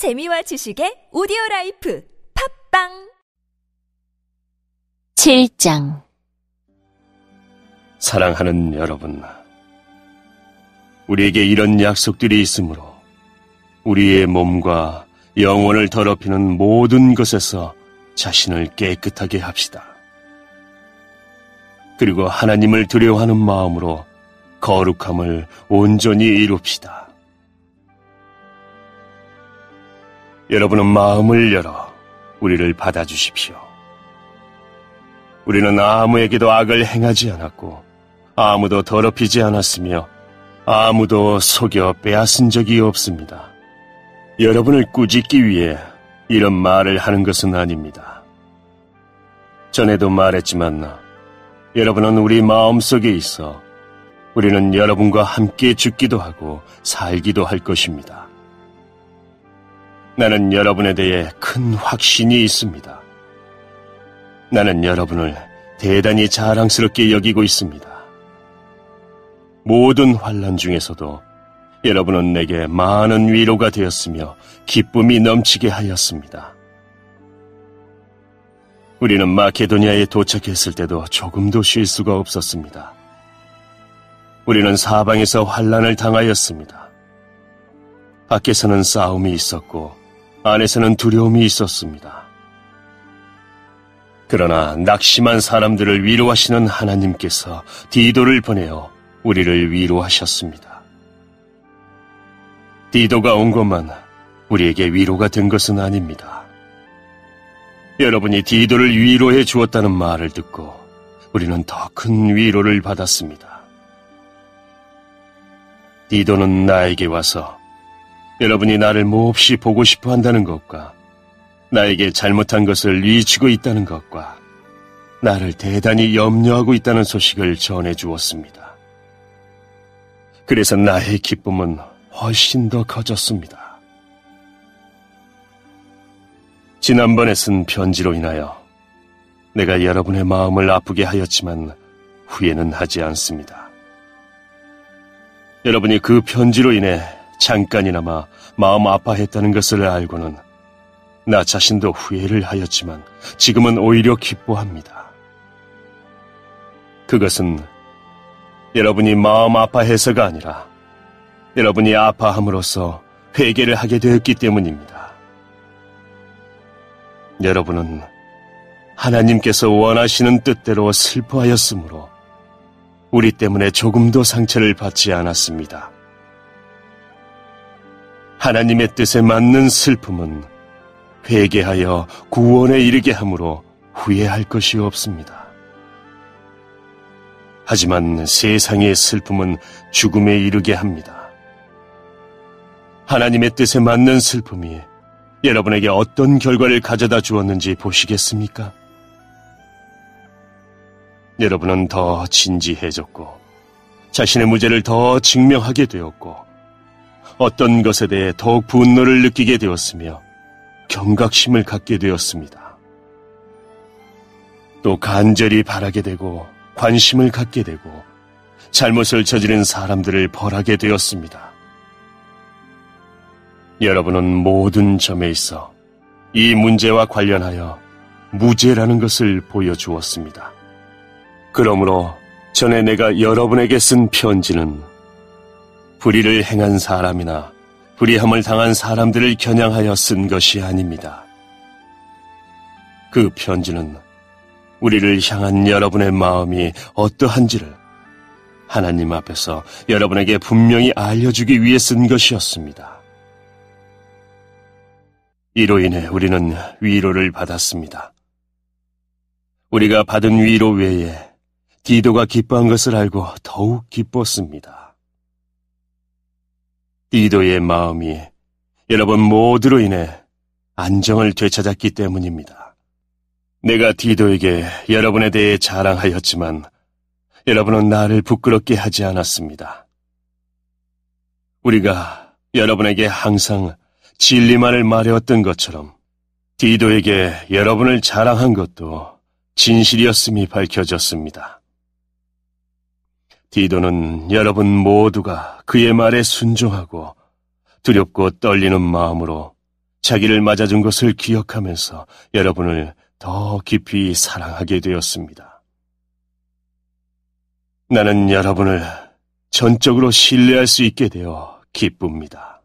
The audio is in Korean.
재미와 지식의 오디오 라이프 팟빵 7장 사랑하는 여러분, 우리에게 이런 약속들이 있으므로 우리의 몸과 영혼을 더럽히는 모든 것에서 자신을 깨끗하게 합시다. 그리고 하나님을 두려워하는 마음으로 거룩함을 온전히 이룹시다. 여러분은 마음을 열어 우리를 받아주십시오. 우리는 아무에게도 악을 행하지 않았고 아무도 더럽히지 않았으며 아무도 속여 빼앗은 적이 없습니다. 여러분을 꾸짖기 위해 이런 말을 하는 것은 아닙니다. 전에도 말했지만 여러분은 우리 마음 속에 있어 우리는 여러분과 함께 죽기도 하고 살기도 할 것입니다. 나는 여러분에 대해 큰 확신이 있습니다. 나는 여러분을 대단히 자랑스럽게 여기고 있습니다. 모든 환란 중에서도 여러분은 내게 많은 위로가 되었으며 기쁨이 넘치게 하였습니다. 우리는 마케도니아에 도착했을 때도 조금도 쉴 수가 없었습니다. 우리는 사방에서 환란을 당하였습니다. 밖에서는 싸움이 있었고 안에서는 두려움이 있었습니다. 그러나 낙심한 사람들을 위로하시는 하나님께서 디도를 보내어 우리를 위로하셨습니다. 디도가 온 것만 우리에게 위로가 된 것은 아닙니다. 여러분이 디도를 위로해 주었다는 말을 듣고 우리는 더 큰 위로를 받았습니다. 디도는 나에게 와서 여러분이 나를 몹시 보고 싶어 한다는 것과 나에게 잘못한 것을 뉘치고 있다는 것과 나를 대단히 염려하고 있다는 소식을 전해 주었습니다. 그래서 나의 기쁨은 훨씬 더 커졌습니다. 지난번에 쓴 편지로 인하여 내가 여러분의 마음을 아프게 하였지만 후회는 하지 않습니다. 여러분이 그 편지로 인해 잠깐이나마 마음 아파했다는 것을 알고는 나 자신도 후회를 하였지만 지금은 오히려 기뻐합니다. 그것은 여러분이 마음 아파해서가 아니라 여러분이 아파함으로써 회개를 하게 되었기 때문입니다. 여러분은 하나님께서 원하시는 뜻대로 슬퍼하였으므로 우리 때문에 조금도 상처를 받지 않았습니다. 하나님의 뜻에 맞는 슬픔은 회개하여 구원에 이르게 하므로 후회할 것이 없습니다. 하지만 세상의 슬픔은 죽음에 이르게 합니다. 하나님의 뜻에 맞는 슬픔이 여러분에게 어떤 결과를 가져다 주었는지 보시겠습니까? 여러분은 더 진지해졌고, 자신의 무죄를 더 증명하게 되었고, 어떤 것에 대해 더욱 분노를 느끼게 되었으며 경각심을 갖게 되었습니다. 또 간절히 바라게 되고 관심을 갖게 되고 잘못을 저지른 사람들을 벌하게 되었습니다. 여러분은 모든 점에 있어 이 문제와 관련하여 무죄라는 것을 보여주었습니다. 그러므로 전에 내가 여러분에게 쓴 편지는 불의를 행한 사람이나 불의함을 당한 사람들을 겨냥하여 쓴 것이 아닙니다. 그 편지는 우리를 향한 여러분의 마음이 어떠한지를 하나님 앞에서 여러분에게 분명히 알려주기 위해 쓴 것이었습니다. 이로 인해 우리는 위로를 받았습니다. 우리가 받은 위로 외에 디도가 기뻐한 것을 알고 더욱 기뻤습니다. 디도의 마음이 여러분 모두로 인해 안정을 되찾았기 때문입니다. 내가 디도에게 여러분에 대해 자랑하였지만 여러분은 나를 부끄럽게 하지 않았습니다. 우리가 여러분에게 항상 진리만을 말해왔던 것처럼 디도에게 여러분을 자랑한 것도 진실이었음이 밝혀졌습니다. 디도는 여러분 모두가 그의 말에 순종하고 두렵고 떨리는 마음으로 자기를 맞아준 것을 기억하면서 여러분을 더 깊이 사랑하게 되었습니다. 나는 여러분을 전적으로 신뢰할 수 있게 되어 기쁩니다.